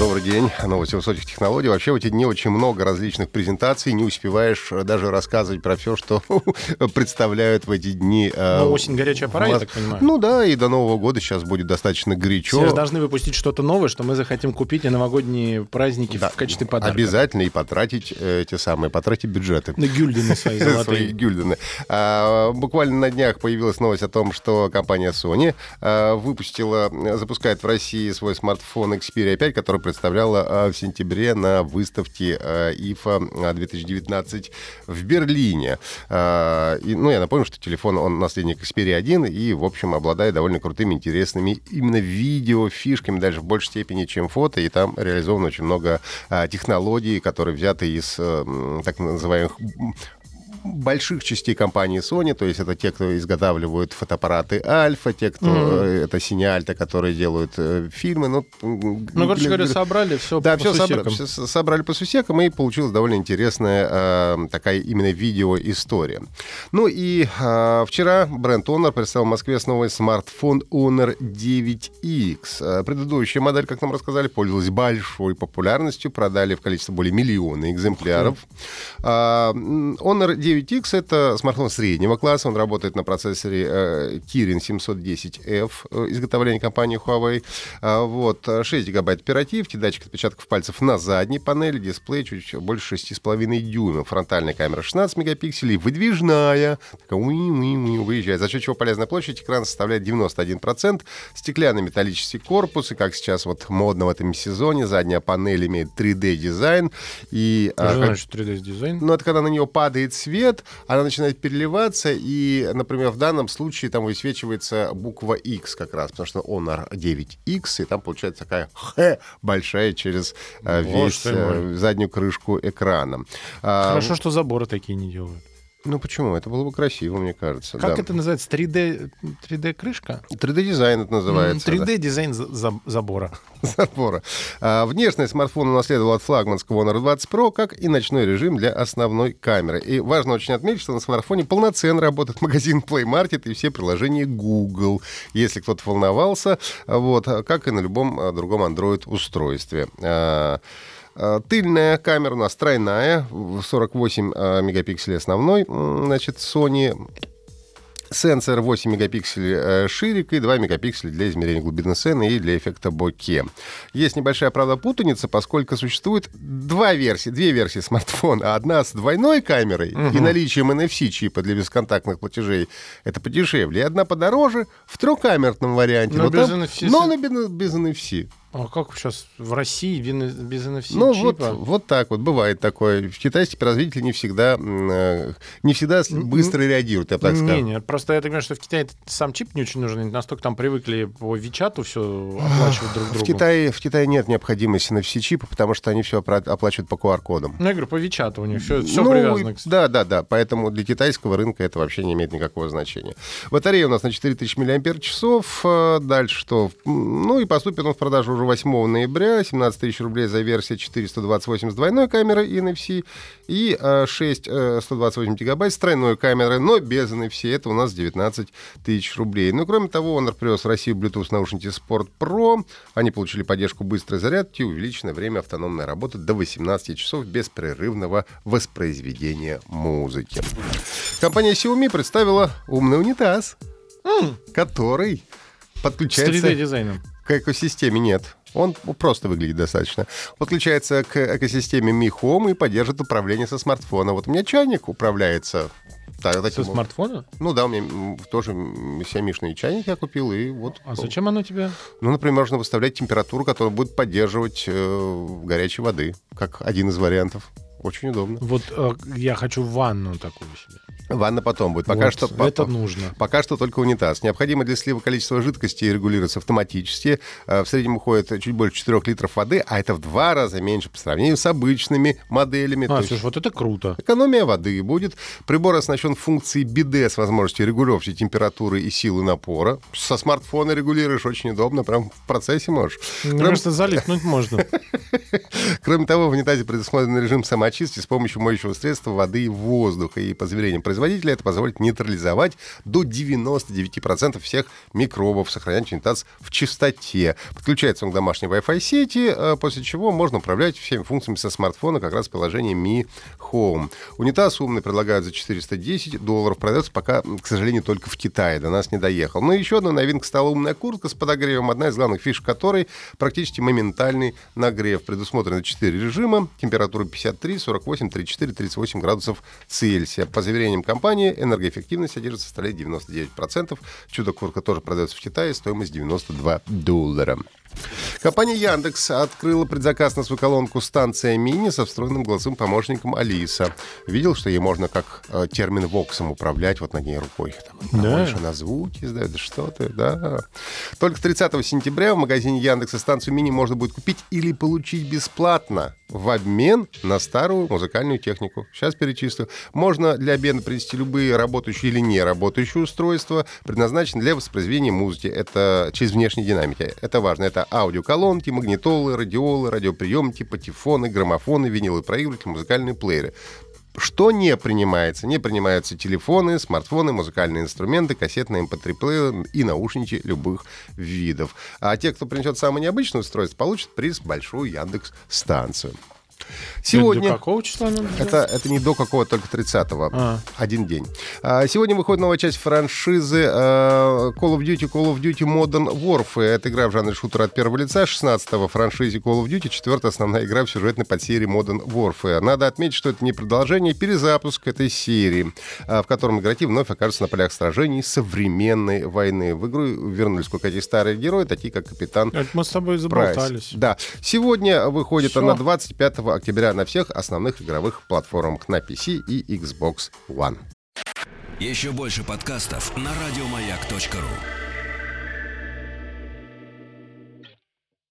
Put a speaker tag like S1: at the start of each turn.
S1: Добрый день. Новости высоких технологий. Вообще в эти дни очень много различных презентаций. Не успеваешь даже рассказывать про все, что представляют в эти дни. э,
S2: Ну, осень горячая пора, я так понимаю.
S1: Ну да, и до Нового года сейчас будет достаточно горячо.
S2: Все должны выпустить что-то новое, что мы захотим купить на новогодние праздники
S1: Да,
S2: в качестве подарка.
S1: Обязательно и потратить э, эти самые, потратить бюджеты.
S2: На гюльдены свои
S1: Свои
S2: золотые.
S1: гюльдены. А, буквально на днях появилась новость о том, что компания Sony а, выпустила, э, запускает в России свой смартфон Xperia 5, который представляла а, в сентябре на выставке а, IFA 2019 в Берлине. А, и, ну, я напомню, что телефон, он наследник Xperia 1 и, в общем, обладает довольно крутыми, интересными именно видео фишками, даже в большей степени, чем фото, и там реализовано очень много а, технологий, которые взяты из так называемых больших частей компании Sony, то есть это те, кто изготавливают фотоаппараты Альфа, те, кто э, это Синеальта, которые делают э, фильмы. Ну,
S2: Ну, короче говоря, собрали все
S1: да,
S2: по
S1: все
S2: сусекам.
S1: собрали по сусекам, и получилась довольно интересная э, такая именно видеоистория. Ну и э, вчера бренд Honor представил в Москве новый смартфон Honor 9X. Э, Предыдущая модель, как нам рассказали, пользовалась большой популярностью, продали в количестве более миллиона экземпляров. М, Honor 9X — это смартфон среднего класса, он работает на процессоре э, Kirin 710F, э, изготовления компании Huawei. А, Вот, э, 6 гигабайт оперативки, датчик отпечатков пальцев на задней панели, дисплей чуть больше 6,5 дюймов, фронтальная камера 16 мегапикселей, выдвижная, такая выезжает, за счет чего полезная площадь экрана составляет 91%, стеклянный металлический корпус, и как сейчас вот модно в этом сезоне, задняя панель имеет 3D-дизайн, и... а, как-
S2: значит 3D-дизайн?
S1: ну, это когда на нее падает свет, она начинает переливаться, и, например, в данном случае там высвечивается буква X как раз, потому что Honor 9X, и там получается такая Х большая через э, весь э, заднюю крышку экрана. А,
S2: Хорошо, что заборы такие не делают.
S1: Ну почему? Это было бы красиво, мне кажется.
S2: Как
S1: да.
S2: это называется? 3D, 3D-крышка?
S1: 3D-дизайн это называется. да.
S2: 3D-дизайн за- за- забора.
S1: забора. А, внешность смартфона унаследовал от флагманского Honor 20 Pro, как и ночной режим для основной камеры. И важно очень отметить, что на смартфоне полноценно работает магазин Play Market и все приложения Google, если кто-то волновался, вот, как и на любом а, другом Android-устройстве. А, а, Тыльная камера у нас тройная, в 48 а, мегапикселей основной, значит, Sony Сенсор 8 мегапикселей э, ширик и 2 мегапикселя для измерения глубины сцены и для эффекта боке. Есть небольшая, правда, путаница, поскольку существует два версии, две версии смартфона. Одна с двойной камерой и наличием NFC-чипа для бесконтактных платежей. Это подешевле. И одна подороже в трехкамерном варианте.
S2: Но без
S1: там-
S2: NFC.
S1: но на без, без NFC.
S2: А как сейчас в России без NFC
S1: Ну, вот,
S2: чипа?
S1: вот так вот, бывает такое. В Китае теперь развители не всегда, э, не всегда быстро реагируют, я бы так
S2: Не,
S1: скажу.
S2: не, просто я так понимаю, что в Китае сам чип не очень нужен. Настолько там привыкли по Вичату все оплачивать друг
S1: В
S2: другу.
S1: Китае, в Китае нет необходимости все чипы, потому что они все оплачивают по QR-кодам.
S2: Ну, я говорю, по Вичату у них все, все
S1: Ну,
S2: привязано. к-
S1: Да, да, да. Поэтому для китайского рынка это вообще не имеет никакого значения. Батарея у нас на 4000 мАч. э, Дальше что? Ну и поступит он в продажу уже 8 ноября. 17 тысяч рублей за версию 428 с двойной камерой NFC и э, 6 э, 128 гигабайт с тройной камерой, но без NFC. Это у нас 19 тысяч рублей. Ну, кроме того, он привез в Россию Bluetooth наушники Sport Pro. Они получили поддержку быстрой зарядки и увеличенное время автономной работы до 18 часов беспрерывного воспроизведения музыки. Компания Xiaomi представила умный унитаз, который
S2: С
S1: подключается
S2: 3D-дизайном.
S1: к экосистеме. Нет, он просто выглядит достаточно. Подключается к экосистеме Mi Home и поддержит управление со смартфона. Вот у меня чайник управляется да,
S2: Со
S1: таким
S2: смартфона?
S1: Ну да, у меня тоже сиамишный чайник я купил, и вот.
S2: А зачем оно тебе?
S1: Ну, например, можно выставлять температуру, которая будет поддерживать э, горячей воды, как один из вариантов. Очень удобно.
S2: Вот э, я хочу ванну такую себе.
S1: Ванна потом будет. Пока
S2: Вот,
S1: что
S2: это
S1: по-
S2: нужно.
S1: Пока что только унитаз. Необходимо для слива количество жидкости регулируется автоматически. Э, В среднем уходит чуть больше 4 литров воды, а это в два раза меньше по сравнению с обычными моделями.
S2: А,
S1: есть
S2: слушай, вот это круто.
S1: Экономия воды будет. Прибор оснащен функцией биде с возможностью регулировки температуры и силы напора. Со смартфона регулируешь очень удобно, прям в процессе можешь.
S2: Мне
S1: Кроме,
S2: кажется, залипнуть можно.
S1: кроме того, в унитазе предусмотрен режим самоочистки с помощью моющего средства воды и воздуха. И по заверениям производителя это позволит нейтрализовать до 99% всех микробов, сохранять унитаз в чистоте. Подключается он к домашней Wi-Fi сети, э, после чего можно управлять всеми функциями со смартфона как раз приложением Mi Home. Унитаз умный предлагают за 410 долларов. Продается пока, к сожалению, только в Китае. До нас не доехал. Ну и еще одна новинка стала умная куртка с подогревом. Одна из главных фишек которой практически моментальный нагрев. Предусмотрены 4 режима. Температура 53, 48, 34, 38 градусов Цельсия. По заверениям компании, энергоэффективность одежды составляет 99%. Чудо-куртка тоже продается в Китае. Стоимость 92 доллара. Компания Яндекс открыла предзаказ на свою колонку «Станция Мини» со встроенным голосовым помощником Алиса. Видел, что ей можно как э, термин «воксом» управлять вот над ней рукой. Так,
S2: Да.
S1: Больше на звуки издает. Да что ты, да. Только 30 сентября в магазине Яндекса станцию «Мини» можно будет купить или получить бесплатно в обмен на старую музыкальную технику. Сейчас перечислю. Можно для обмена принести любые работающие или не работающие устройства, предназначенные для воспроизведения музыки. Это через внешние динамики. Это важно. Это аудиоколонки, магнитолы, радиолы, радиоприемники, патефоны, граммофоны, виниловые проигрыватели, музыкальные плееры. Что не принимается? Не принимаются телефоны, смартфоны, музыкальные инструменты, кассетные mp3-плееры и наушники любых видов. А те, кто принесет самое необычное устройство, получат приз большую Яндекс-станцию.
S2: До
S1: Сегодня...
S2: какого числа делать?
S1: Это, это не до какого, только 30-го.
S2: А.
S1: Один день. А, Сегодня выходит новая часть франшизы э, Call of Duty, Call of Duty Modern Warfare. Это игра в жанре шутера от первого лица. 16-го франшизе Call of Duty. Четвертая основная игра в сюжетной подсерии Modern Warfare. Надо отметить, что это не продолжение, а перезапуск этой серии, а, в котором игроки вновь окажутся на полях сражений современной войны. В игру вернулись кое-какие старые герои, такие как Капитан
S2: Это мы с тобой
S1: Прайс.
S2: заболтались.
S1: Да. Сегодня выходит
S2: Всё.
S1: она 25 октября на всех основных игровых платформах на PC и Xbox One.
S3: Еще больше подкастов на радиомаяк.ру.